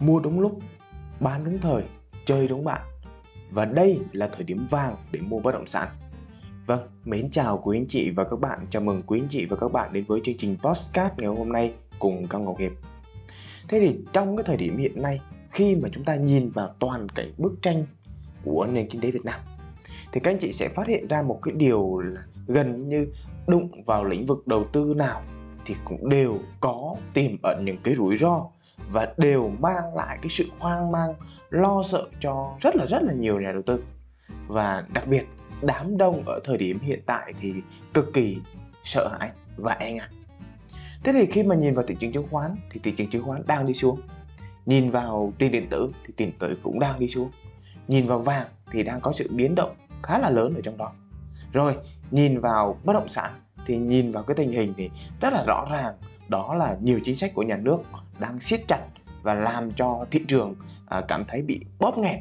mua đúng lúc bán đúng thời chơi đúng bạn. Và đây là thời điểm vàng để mua bất động sản. Vâng, mến chào quý anh chị và các bạn. Chào mừng quý anh chị và các bạn đến với chương trình Postcard ngày hôm nay cùng Cao Ngọc Hiệp. Thế thì trong cái thời điểm hiện nay Khi mà chúng ta nhìn vào toàn cảnh bức tranh của nền kinh tế Việt Nam Thì các anh chị sẽ phát hiện ra một cái điều là gần như đụng vào lĩnh vực đầu tư nào Thì cũng đều có tiềm ẩn những cái rủi ro và đều mang lại cái sự hoang mang, lo sợ cho rất là rất là nhiều nhà đầu tư Và đặc biệt đám đông ở thời điểm hiện tại thì cực kỳ sợ hãi và e ngại. Thế thì khi mà nhìn vào thị trường chứng khoán thì thị trường chứng khoán đang đi xuống. Nhìn vào tiền điện tử thì tiền điện tử cũng đang đi xuống. Nhìn vào vàng thì đang có sự biến động khá là lớn ở trong đó. Rồi, nhìn vào bất động sản thì nhìn vào cái tình hình thì rất là rõ ràng đó là nhiều chính sách của nhà nước đang siết chặt và làm cho thị trường à, cảm thấy bị bóp nghẹt.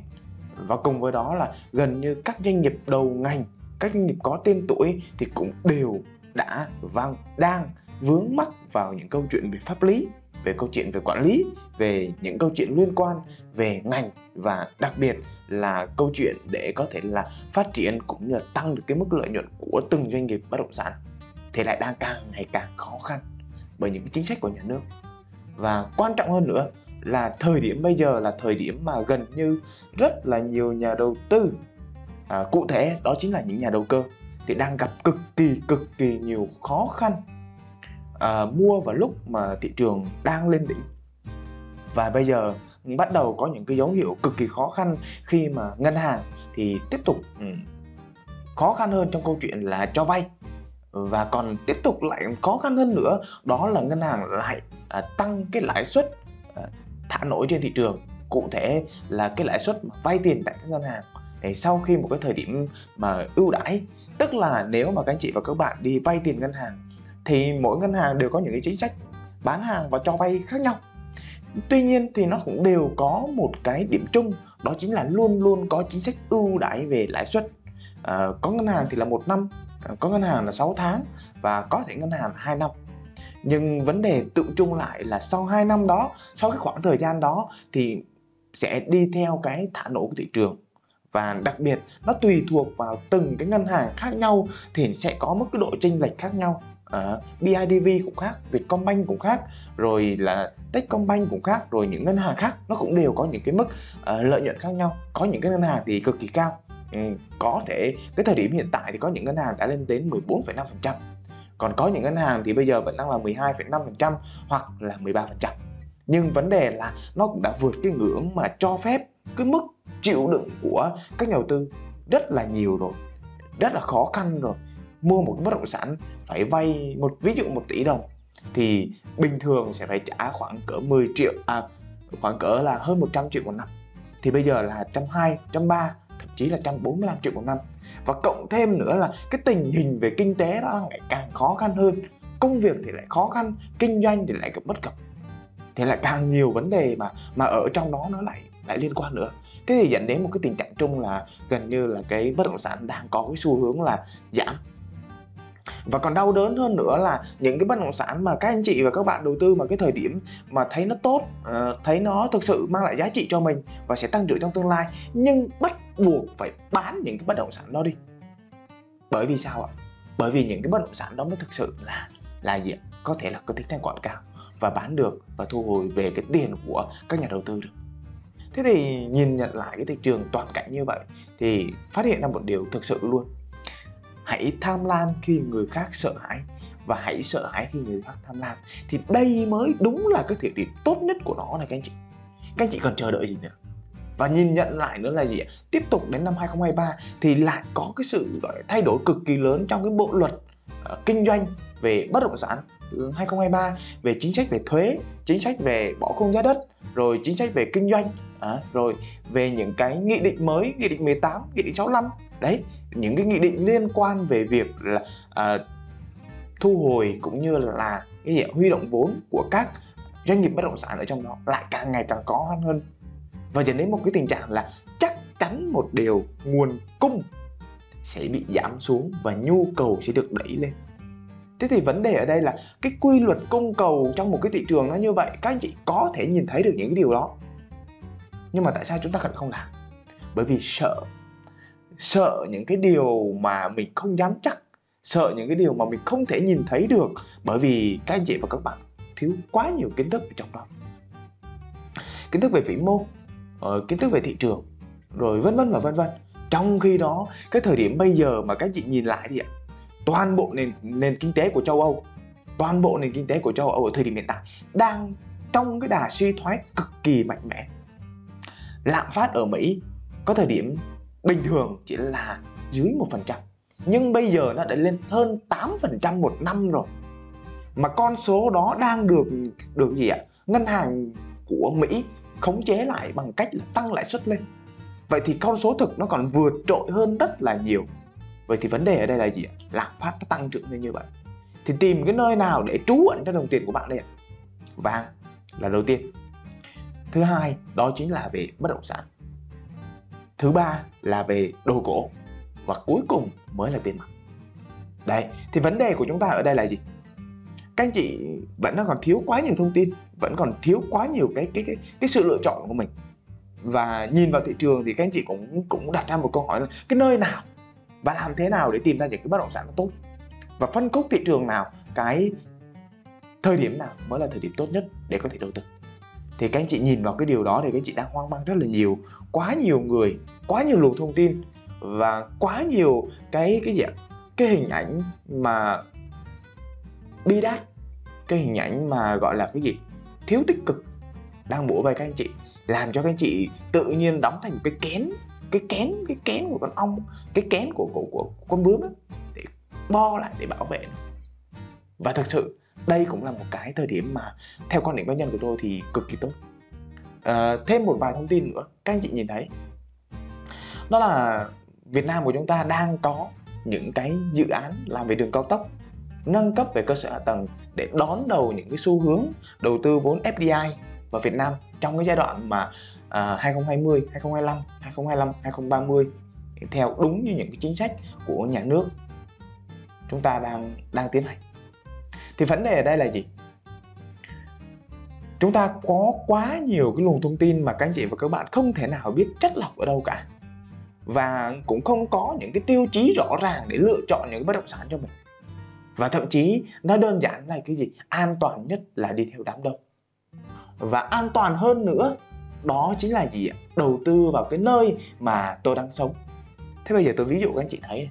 Và cùng với đó là gần như các doanh nghiệp đầu ngành các doanh nghiệp có tên tuổi thì cũng đều đã vâng đang vướng mắc vào những câu chuyện về pháp lý về câu chuyện về quản lý về những câu chuyện liên quan về ngành và đặc biệt là câu chuyện để có thể là phát triển cũng như là tăng được cái mức lợi nhuận của từng doanh nghiệp bất động sản. Thì lại đang càng ngày càng khó khăn bởi những cái chính sách của nhà nước. Và quan trọng hơn nữa là thời điểm bây giờ là thời điểm mà gần như rất là nhiều nhà đầu tư à, cụ thể đó chính là những nhà đầu cơ thì đang gặp cực kỳ cực kỳ nhiều khó khăn à, mua vào lúc mà thị trường đang lên đỉnh. Và bây giờ bắt đầu có những cái dấu hiệu cực kỳ khó khăn khi mà ngân hàng thì tiếp tục um, khó khăn hơn trong câu chuyện là cho vay và còn tiếp tục lại khó khăn hơn nữa đó là ngân hàng lại à, tăng cái lãi suất à, thả nổi trên thị trường. Cụ thể là cái lãi suất vay tiền tại các ngân hàng. Để sau khi một cái thời điểm mà ưu đãi tức là nếu mà các anh chị và các bạn đi vay tiền ngân hàng thì mỗi ngân hàng đều có những cái chính sách bán hàng và cho vay khác nhau. Tuy nhiên thì nó cũng đều có một cái điểm chung đó chính là luôn luôn có chính sách ưu đãi về lãi suất. À, có ngân hàng thì là một năm Ờ, có ngân hàng là 6 tháng và có thể ngân hàng là 2 năm. Nhưng vấn đề tự chung lại là sau 2 năm đó sau cái khoảng thời gian đó thì sẽ đi theo cái thả nổ của thị trường. Và đặc biệt nó tùy thuộc vào từng cái ngân hàng khác nhau thì sẽ có mức cái độ chênh lệch khác nhau. Ờ, à, BIDV cũng khác, Vietcombank cũng khác, rồi là Techcombank cũng khác, rồi những ngân hàng khác nó cũng đều có những cái mức uh, lợi nhuận khác nhau. Có những cái ngân hàng thì cực kỳ cao, ừ, có thể cái thời điểm hiện tại thì có những ngân hàng đã lên đến 14,5% còn có những ngân hàng thì bây giờ vẫn đang là 12,5% hoặc là 13% nhưng vấn đề là nó cũng đã vượt cái ngưỡng mà cho phép cái mức chịu đựng của các nhà đầu tư rất là nhiều rồi rất là khó khăn rồi. Mua một cái bất động sản phải vay một ví dụ một tỷ đồng thì bình thường sẽ phải trả khoảng cỡ 10 triệu à khoảng cỡ là hơn 100 triệu một năm. Thì bây giờ là trăm hai trăm ba chí là 145 triệu một năm. Và cộng thêm nữa là cái tình hình về kinh tế nó ngày càng khó khăn hơn. Công việc thì lại khó khăn, kinh doanh thì lại gặp bất cập. Thì lại càng nhiều vấn đề mà mà ở trong đó nó lại lại liên quan nữa. Thế thì dẫn đến một cái tình trạng chung là gần như là cái bất động sản đang có cái xu hướng là giảm. Và còn đau đớn hơn nữa là những cái bất động sản mà các anh chị và các bạn đầu tư mà cái thời điểm mà thấy nó tốt ờ, thấy nó thực sự mang lại giá trị cho mình và sẽ tăng trưởng trong tương lai. Nhưng bất buộc phải bán những cái bất động sản đó đi. Bởi vì sao ạ? Bởi vì những cái bất động sản đó mới thực sự là là gì có thể là có tính thanh khoản cao và bán được và thu hồi về cái tiền của các nhà đầu tư được. Thế thì nhìn nhận lại cái thị trường toàn cảnh như vậy thì phát hiện ra một điều thực sự luôn. Hãy tham lam khi người khác sợ hãi và hãy sợ hãi khi người khác tham lam. Thì đây mới đúng là cái thị điểm tốt nhất của nó này các anh chị. Các anh chị còn chờ đợi gì nữa? Và nhìn nhận lại nữa là gì ạ? Tiếp tục đến năm 2023 thì lại có cái sự gọi thay đổi cực kỳ lớn trong cái bộ luật uh, kinh doanh về bất động sản ừ, 2023 về chính sách về thuế chính sách về bỏ công giá đất rồi chính sách về kinh doanh à, rồi về những cái nghị định mới nghị định 18 nghị định 65 đấy những cái nghị định liên quan về việc là à, thu hồi cũng như là cái gì huy động vốn của các doanh nghiệp bất động sản ở trong đó lại càng ngày càng khó hơn và dẫn đến một cái tình trạng là chắc chắn một điều, nguồn cung sẽ bị giảm xuống và nhu cầu sẽ được đẩy lên. Thế thì vấn đề ở đây là cái quy luật cung cầu trong một cái thị trường nó như vậy, các anh chị có thể nhìn thấy được những cái điều đó. Nhưng mà tại sao chúng ta cần không làm? Bởi vì sợ. Sợ những cái điều mà mình không dám chắc. Sợ những cái điều mà mình không thể nhìn thấy được. Bởi vì các anh chị và các bạn thiếu quá nhiều kiến thức ở trong đó. Kiến thức về vĩ mô uh, kiến thức về thị trường rồi vân vân và vân vân. Trong khi đó cái thời điểm bây giờ mà các chị nhìn lại thì ạ toàn bộ nền nền kinh tế của châu Âu toàn bộ nền kinh tế của châu Âu ở thời điểm hiện tại đang trong cái đà suy thoái cực kỳ mạnh mẽ. Lạm phát ở Mỹ có thời điểm bình thường chỉ là dưới một phần trăm nhưng bây giờ nó đã lên hơn 8% một năm rồi. Mà con số đó đang được được gì ạ? Ngân hàng của Mỹ khống chế lại bằng cách là tăng lãi suất lên. Vậy thì con số thực nó còn vượt trội hơn rất là nhiều. Vậy thì vấn đề ở đây là gì ạ? Lạm phát nó tăng trưởng lên như vậy. Thì tìm cái nơi nào để trú ẩn cho đồng tiền của bạn đây ạ? Vàng là đầu tiên. Thứ hai, đó chính là về bất động sản. Thứ ba là về đồ cổ. Và cuối cùng mới là tiền mặt. Đấy, thì vấn đề của chúng ta ở đây là gì? Các anh chị vẫn còn thiếu quá nhiều thông tin, vẫn còn thiếu quá nhiều cái cái cái cái sự lựa chọn của mình. Và nhìn vào thị trường thì các anh chị cũng cũng đặt ra một câu hỏi là cái nơi nào và làm thế nào để tìm ra những cái bất động sản tốt? Và phân khúc thị trường nào, cái thời điểm nào mới là thời điểm tốt nhất để có thể đầu tư? Thì các anh chị nhìn vào cái điều đó thì các anh chị đang hoang mang rất là nhiều. Quá nhiều người, quá nhiều luồng thông tin và quá nhiều cái cái gì ạ? Cái hình ảnh mà bi đát cái hình ảnh mà gọi là cái gì thiếu tích cực đang bủa về các anh chị làm cho các anh chị tự nhiên đóng thành một cái kén cái kén cái kén của con ong cái kén của của, của con bướm ấy, để bo lại để bảo vệ và thực sự đây cũng là một cái thời điểm mà theo quan điểm cá nhân của tôi thì cực kỳ tốt. À, thêm một vài thông tin nữa các anh chị nhìn thấy. Đó là Việt Nam của chúng ta đang có những cái dự án làm về đường cao tốc nâng cấp về cơ sở hạ tầng để đón đầu những cái xu hướng đầu tư vốn FDI vào Việt Nam trong cái giai đoạn mà à, 2020, 2025, 2025, 2030 theo đúng như những cái chính sách của nhà nước chúng ta đang đang tiến hành. Thì vấn đề ở đây là gì? Chúng ta có quá nhiều cái luồng thông tin mà các anh chị và các bạn không thể nào biết chất lọc ở đâu cả và cũng không có những cái tiêu chí rõ ràng để lựa chọn những cái bất động sản cho mình và thậm chí nó đơn giản là cái gì? An toàn nhất là đi theo đám đông. Và an toàn hơn nữa, đó chính là gì ạ? Đầu tư vào cái nơi mà tôi đang sống. Thế bây giờ tôi ví dụ các anh chị thấy.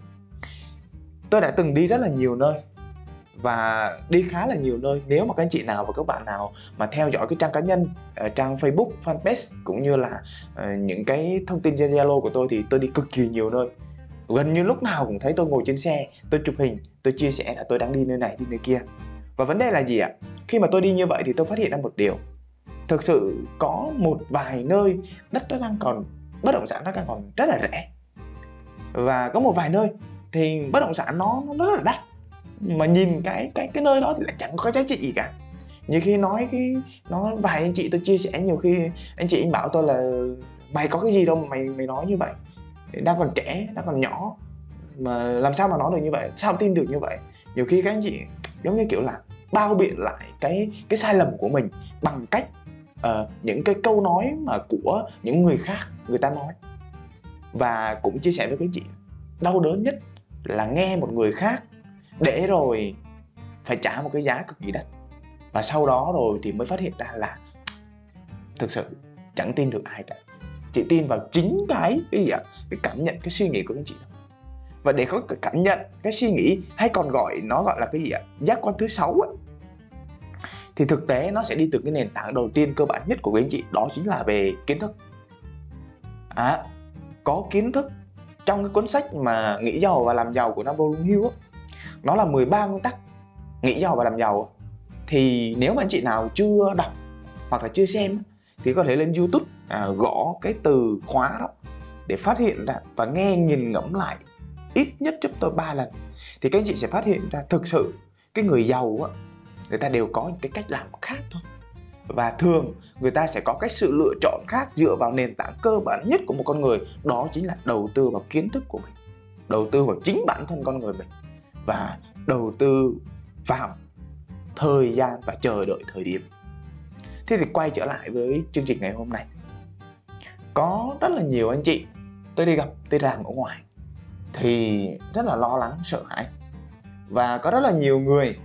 Tôi đã từng đi rất là nhiều nơi và đi khá là nhiều nơi. Nếu mà các anh chị nào và các bạn nào mà theo dõi cái trang cá nhân ờ, trang Facebook, fanpage cũng như là ờ, những cái thông tin trên Zalo của tôi thì tôi đi cực kỳ nhiều nơi. Gần như lúc nào cũng thấy tôi ngồi trên xe, tôi chụp hình tôi chia sẻ là tôi đang đi nơi này, đi nơi kia. Và vấn đề là gì ạ? Khi mà tôi đi như vậy thì tôi phát hiện ra một điều. Thực sự có một vài nơi đất nó đang còn, bất động sản nó đang còn rất là rẻ. Và có một vài nơi thì bất động sản nó nó rất là đắt. Mà nhìn cái cái cái nơi đó thì lại chẳng có giá trị gì cả. Nhiều khi nói cái nó vài anh chị tôi chia sẻ, nhiều khi anh chị anh bảo tôi là mày có cái gì đâu mà mày mày nói như vậy? Đang còn trẻ, đang còn nhỏ mà làm sao mà nói được như vậy? Sao tin được như vậy? Nhiều khi các anh chị giống như kiểu là bao biện lại cái cái sai lầm của mình bằng cách uh, những cái câu nói mà của những người khác người ta nói. Và cũng chia sẻ với các chị đau đớn nhất là nghe một người khác để rồi phải trả một cái giá cực kỳ đắt. Và sau đó rồi thì mới phát hiện ra là thực sự chẳng tin được ai cả. Chỉ tin vào chính cái cái gì ạ? Cái cảm nhận cái suy nghĩ của anh chị và để có cái cảm nhận cái suy nghĩ hay còn gọi nó gọi là cái gì ạ? Giác quan thứ sáu ấy, thì thực tế nó sẽ đi từ cái nền tảng đầu tiên cơ bản nhất của quý anh chị đó chính là về kiến thức. À, có kiến thức trong cái cuốn sách mà nghĩ giàu và làm giàu của Napoleon Hill ấy, nó là 13 nguyên tắc nghĩ giàu và làm giàu thì nếu mà anh chị nào chưa đọc hoặc là chưa xem thì có thể lên YouTube à, gõ cái từ khóa đó để phát hiện ra và nghe nhìn ngẫm lại ít nhất giúp tôi ba lần. Thì các anh chị sẽ phát hiện ra thực sự cái người giàu á, người ta đều có những cái cách làm khác thôi. Và thường người ta sẽ có cái sự lựa chọn khác dựa vào nền tảng cơ bản nhất của một con người, đó chính là đầu tư vào kiến thức của mình, đầu tư vào chính bản thân con người mình, và đầu tư vào thời gian và chờ đợi thời điểm. Thế thì quay trở lại với chương trình ngày hôm nay. Có rất là nhiều anh chị, tôi đi gặp, tôi làm ở ngoài thì rất là lo lắng sợ hãi. Và có rất là nhiều người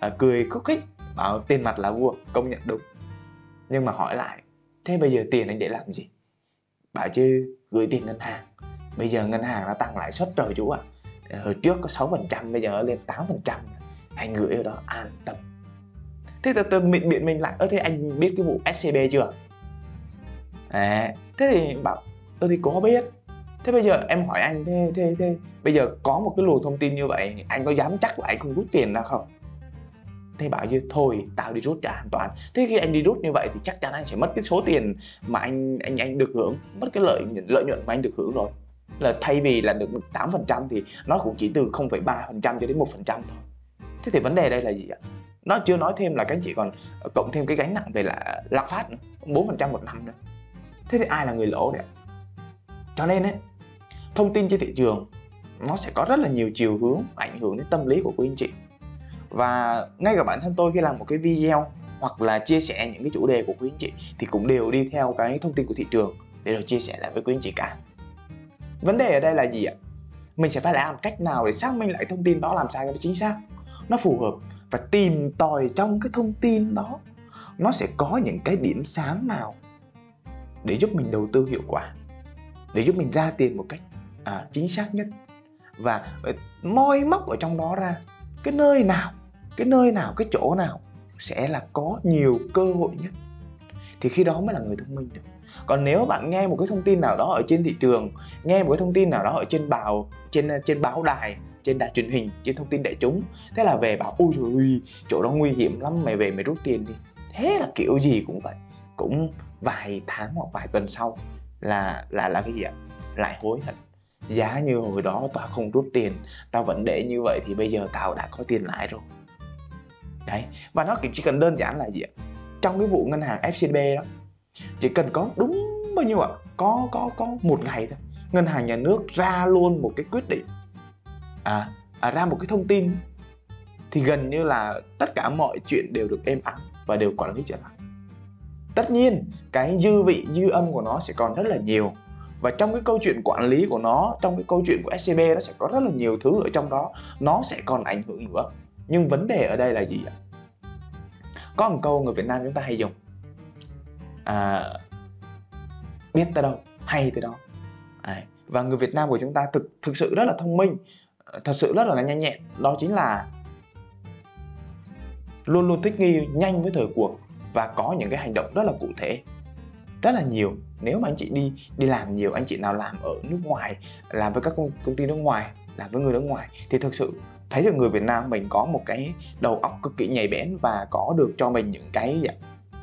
à, cười khúc khích bảo tiền mặt là vua công nhận đúng. Nhưng mà hỏi lại thế bây giờ tiền anh để làm gì? Bảo chứ gửi tiền ngân hàng. Bây giờ ngân hàng nó tăng lãi suất rồi chú ạ. À. hồi trước có 6% bây giờ nó lên 8% anh gửi ở đó an tâm. Thế tôi, tôi biện biện mình lại ơ thế anh biết cái vụ scb chưa? À, thế thì bảo tôi thì có biết thế bây giờ em hỏi anh thế thế thế bây giờ có một cái luồng thông tin như vậy anh có dám chắc là anh không rút tiền ra không? Thế bảo như thôi tao đi rút trả an toàn. Thế khi anh đi rút như vậy thì chắc chắn anh sẽ mất cái số tiền mà anh anh anh được hưởng mất cái lợi lợi nhuận mà anh được hưởng rồi. Là thay vì là được 8% thì nó cũng chỉ từ 0,3% cho đến 1% thôi. Thế thì vấn đề đây là gì ạ? Nó chưa nói thêm là các anh chị còn cộng thêm cái gánh nặng về là lạm phát nữa 4% một năm nữa. Thế thì ai là người lỗ đấy cho nên ấy, thông tin trên thị trường nó sẽ có rất là nhiều chiều hướng ảnh hưởng đến tâm lý của quý anh chị. Và ngay cả bản thân tôi khi làm một cái video hoặc là chia sẻ những cái chủ đề của quý anh chị thì cũng đều đi theo cái thông tin của thị trường để rồi chia sẻ lại với quý anh chị cả. Vấn đề ở đây là gì ạ? Mình sẽ phải làm cách nào để xác minh lại thông tin đó, làm sao cho nó chính xác, nó phù hợp và tìm tòi trong cái thông tin đó nó sẽ có những cái điểm sáng nào để giúp mình đầu tư hiệu quả để giúp mình ra tiền một cách à, chính xác nhất. Và ờ, moi móc ở trong đó ra cái nơi nào cái nơi nào cái chỗ nào sẽ là có nhiều cơ hội nhất. Thì khi đó mới là người thông minh được. Còn nếu bạn nghe một cái thông tin nào đó ở trên thị trường nghe một cái thông tin nào đó ở trên báo trên ờ, trên báo đài trên đài truyền hình trên thông tin đại chúng thế là về bảo ôi trời ơi chỗ đó nguy hiểm lắm mày về mày rút tiền đi. Thế là kiểu gì cũng vậy cũng vài tháng hoặc vài tuần sau là là là cái gì ạ? Lại hối hận. Giá như hồi đó tao không rút tiền tao vẫn để như vậy thì bây giờ tao đã có tiền lãi rồi. Đấy và nó chỉ cần đơn giản là gì ạ? Trong cái vụ ngân hàng FCB đó chỉ cần có đúng bao nhiêu ạ? Có có có một ngày thôi ngân hàng nhà nước ra luôn một cái quyết định. À, à ra một cái thông tin thì gần như là tất cả mọi chuyện đều được êm ắng và đều quản lý trở lại tất nhiên cái dư vị dư âm của nó sẽ còn rất là nhiều. Và trong cái câu chuyện quản lý của nó trong cái câu chuyện của scb nó sẽ có rất là nhiều thứ ở trong đó. Nó sẽ còn ảnh hưởng nữa. Nhưng vấn đề ở đây là gì ạ? Có một câu người việt nam chúng ta hay dùng. À, biết tới đâu hay tới đó. À, và người việt nam của chúng ta thực thực sự rất là thông minh. Ờ, thật sự rất là nhanh nhẹn. Đó chính là luôn luôn thích nghi nhanh với thời cuộc và có những cái hành động rất là cụ thể rất là nhiều. Nếu mà anh chị đi đi làm nhiều anh chị nào làm ở nước ngoài làm với các công, công ty nước ngoài làm với người nước ngoài thì thực sự thấy được người Việt Nam mình có một cái đầu óc cực kỳ nhạy bén và có được cho mình những cái dạ,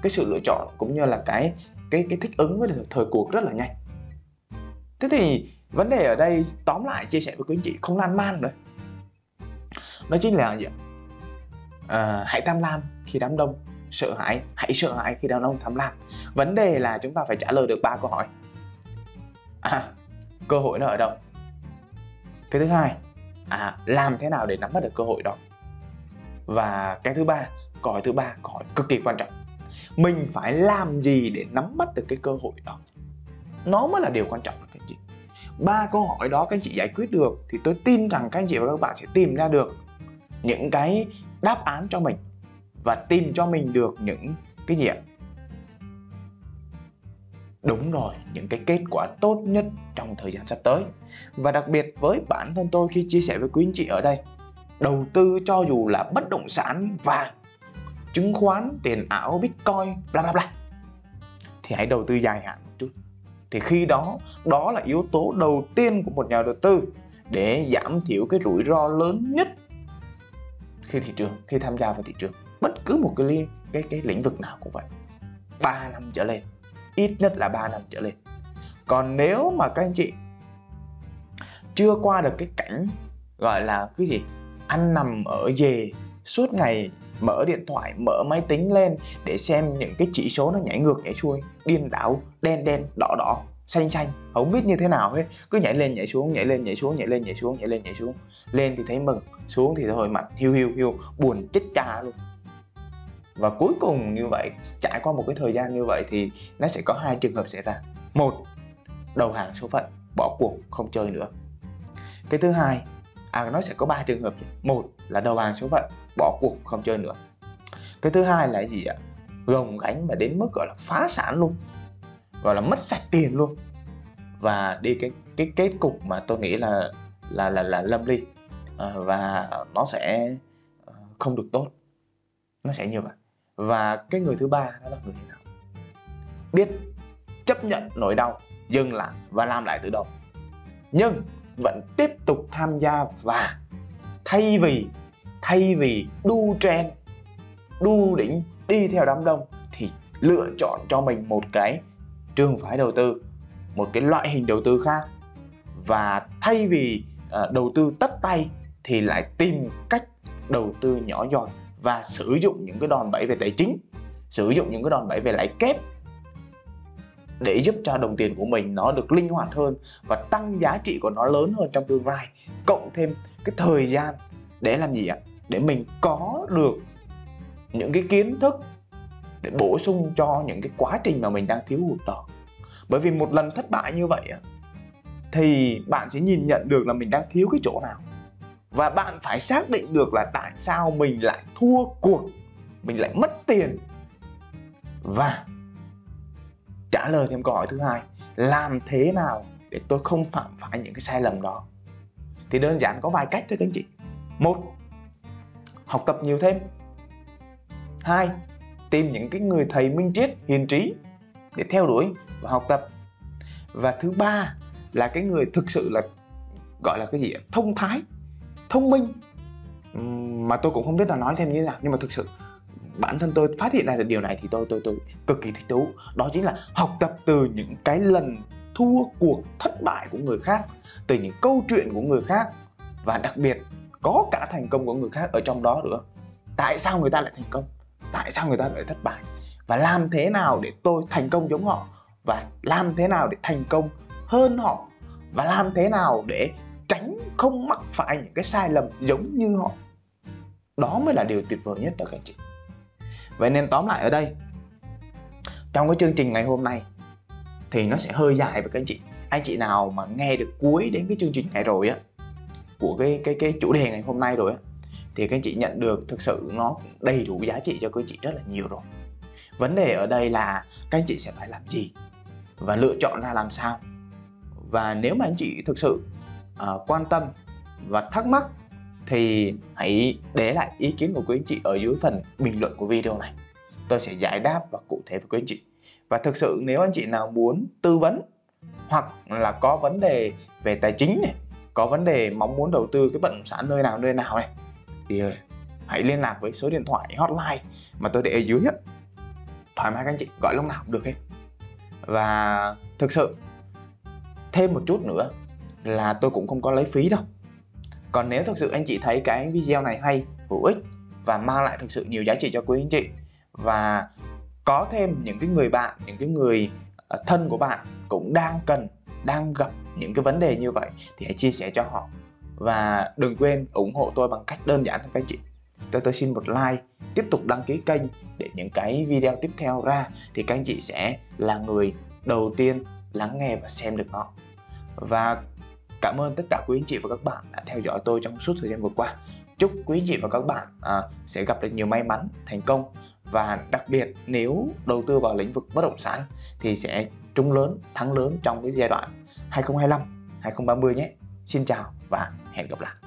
cái sự lựa chọn cũng như là cái cái cái thích ứng với thời cuộc rất là nhanh. Thế thì vấn đề ở đây tóm lại chia sẻ với quý anh chị không lan man nữa đó chính là gì à, hãy tham lam khi đám đông sợ hãi, hãy sợ hãi khi đàn ông tham lam vấn đề là chúng ta phải trả lời được ba câu hỏi. À cơ hội nó ở đâu? Cái thứ hai à làm thế nào để nắm bắt được cơ hội đó? Và cái thứ ba, câu hỏi thứ ba, câu hỏi cực kỳ quan trọng. Mình phải làm gì để nắm bắt được cái cơ hội đó? Nó mới là điều quan trọng, các anh chị. Ba câu hỏi đó các anh chị giải quyết được thì tôi tin rằng các anh chị và các bạn sẽ tìm ra được những cái đáp án cho mình và tìm cho mình được những cái gì ạ? Đúng rồi, những cái kết quả tốt nhất trong thời gian sắp tới. Và đặc biệt với bản thân tôi khi chia sẻ với quý anh chị ở đây, đầu tư cho dù là bất động sản và chứng khoán, tiền ảo, bitcoin, bla bla bla, thì hãy đầu tư dài hạn một chút. Thì khi đó đó là yếu tố đầu tiên của một nhà đầu tư để giảm thiểu cái rủi ro lớn nhất khi thị trường, khi tham gia vào thị trường bất cứ một cái cái cái lĩnh vực nào cũng vậy. 3 năm trở lên. Ít nhất là 3 năm trở lên. Còn nếu mà các anh chị chưa qua được cái cảnh, gọi là cái gì, ăn nằm ở về suốt ngày mở điện thoại, mở máy tính lên để xem những cái chỉ số nó nhảy ngược, nhảy xuôi, điên đảo, đen đen, đỏ đỏ, xanh xanh, không biết như thế nào hết. Cứ nhảy lên, nhảy xuống, nhảy lên, nhảy xuống, nhảy lên, nhảy xuống, nhảy lên, nhảy xuống. Lên thì thấy mừng, xuống thì thôi mặt hiu hiu hiu, buồn chết cha luôn và cuối cùng như vậy trải qua một cái thời gian như vậy thì nó sẽ có hai trường hợp xảy ra. Một đầu hàng số phận bỏ cuộc không chơi nữa. Cái thứ hai à nó sẽ có ba trường hợp một là đầu hàng số phận bỏ cuộc không chơi nữa. Cái thứ hai là gì ạ? Gồng gánh mà đến mức gọi là phá sản luôn. Gọi là mất sạch tiền luôn. Và đi cái cái kết cục mà tôi nghĩ là là là là lâm ly. À, và nó sẽ à, không được tốt. Nó sẽ như vậy và cái người thứ ba đó là người nào? Biết chấp nhận nỗi đau dừng lại và làm lại từ đầu. Nhưng vẫn tiếp tục tham gia và thay vì thay vì đu trend đu đỉnh đi theo đám đông thì lựa chọn cho mình một cái trường phái đầu tư một cái loại hình đầu tư khác. Và thay vì uh, đầu tư tất tay thì lại tìm cách đầu tư nhỏ giọt và sử dụng những cái đòn bẩy về tài chính, sử dụng những cái đòn bẩy về lãi kép để giúp cho đồng tiền của mình nó được linh hoạt hơn và tăng giá trị của nó lớn hơn trong tương lai, cộng thêm cái thời gian để làm gì ạ? Để mình có được những cái kiến thức để bổ sung cho những cái quá trình mà mình đang thiếu hụt đó. Bởi vì một lần thất bại như vậy thì bạn sẽ nhìn nhận được là mình đang thiếu cái chỗ nào và bạn phải xác định được là tại sao mình lại thua cuộc, mình lại mất tiền. Và trả lời thêm câu hỏi thứ hai, làm thế nào để tôi không phạm phải những cái sai lầm đó? Thì đơn giản có vài cách thôi các anh chị. Một, học tập nhiều thêm. Hai, tìm những cái người thầy minh triết, hiền trí để theo đuổi và học tập. Và thứ ba là cái người thực sự là, gọi là cái gì thông thái thông minh. Mà tôi cũng không biết là nói thêm như thế nào, nhưng mà thực sự bản thân tôi phát hiện ra được điều này thì tôi tôi tôi cực kỳ thích thú. Đó chính là học tập từ những cái lần thua cuộc thất bại của người khác, từ những câu chuyện của người khác, và đặc biệt có cả thành công của người khác ở trong đó nữa. Tại sao người ta lại thành công? Tại sao người ta lại thất bại? Và làm thế nào để tôi thành công giống họ? Và làm thế nào để thành công hơn họ? Và làm thế nào để không mắc phải những cái sai lầm giống như họ. Đó mới là điều tuyệt vời nhất đó các anh chị. Vậy nên tóm lại ở đây, trong cái chương trình ngày hôm nay thì nó sẽ hơi dài với các anh chị. Anh chị nào mà nghe được cuối đến cái chương trình này rồi á, của cái cái cái chủ đề ngày hôm nay rồi á, thì các anh chị nhận được thực sự nó đầy đủ giá trị cho các anh chị rất là nhiều rồi. Vấn đề ở đây là các anh chị sẽ phải làm gì và lựa chọn ra làm sao. Và nếu mà anh chị thực sự uh, quan tâm và thắc mắc thì hãy để lại ý kiến của quý anh chị ở dưới phần bình luận của video này. Tôi sẽ giải đáp và cụ thể với quý anh chị. Và thực sự nếu anh chị nào muốn tư vấn hoặc là có vấn đề về tài chính này có vấn đề mong muốn đầu tư cái bất động sản nơi nào nơi nào này thì ờ, hãy liên lạc với số điện thoại hotline mà tôi để ở dưới ấy. thoải mái các anh chị gọi lúc nào cũng được hết. Và thực sự thêm một chút nữa là tôi cũng không có lấy phí đâu. Còn nếu thực sự anh chị thấy cái video này hay, hữu ích và mang lại thực sự nhiều giá trị cho quý anh chị và có thêm những cái người bạn, những cái người ờ, thân của bạn cũng đang cần, đang gặp những cái vấn đề như vậy thì hãy chia sẻ cho họ và đừng quên ủng hộ tôi bằng cách đơn giản thôi các anh chị. Cho tôi xin một like, tiếp tục đăng ký kênh để những cái video tiếp theo ra thì các anh chị sẽ là người đầu tiên lắng nghe và xem được nó. Và cảm ơn tất cả quý anh chị và các bạn đã theo dõi tôi trong suốt thời gian vừa qua. Chúc quý anh chị và các bạn à, sẽ gặp được nhiều may mắn thành công. Và đặc biệt nếu đầu tư vào lĩnh vực bất động sản thì sẽ trúng lớn thắng lớn trong cái giai đoạn 2025 2030 nhé. Xin chào và hẹn gặp lại.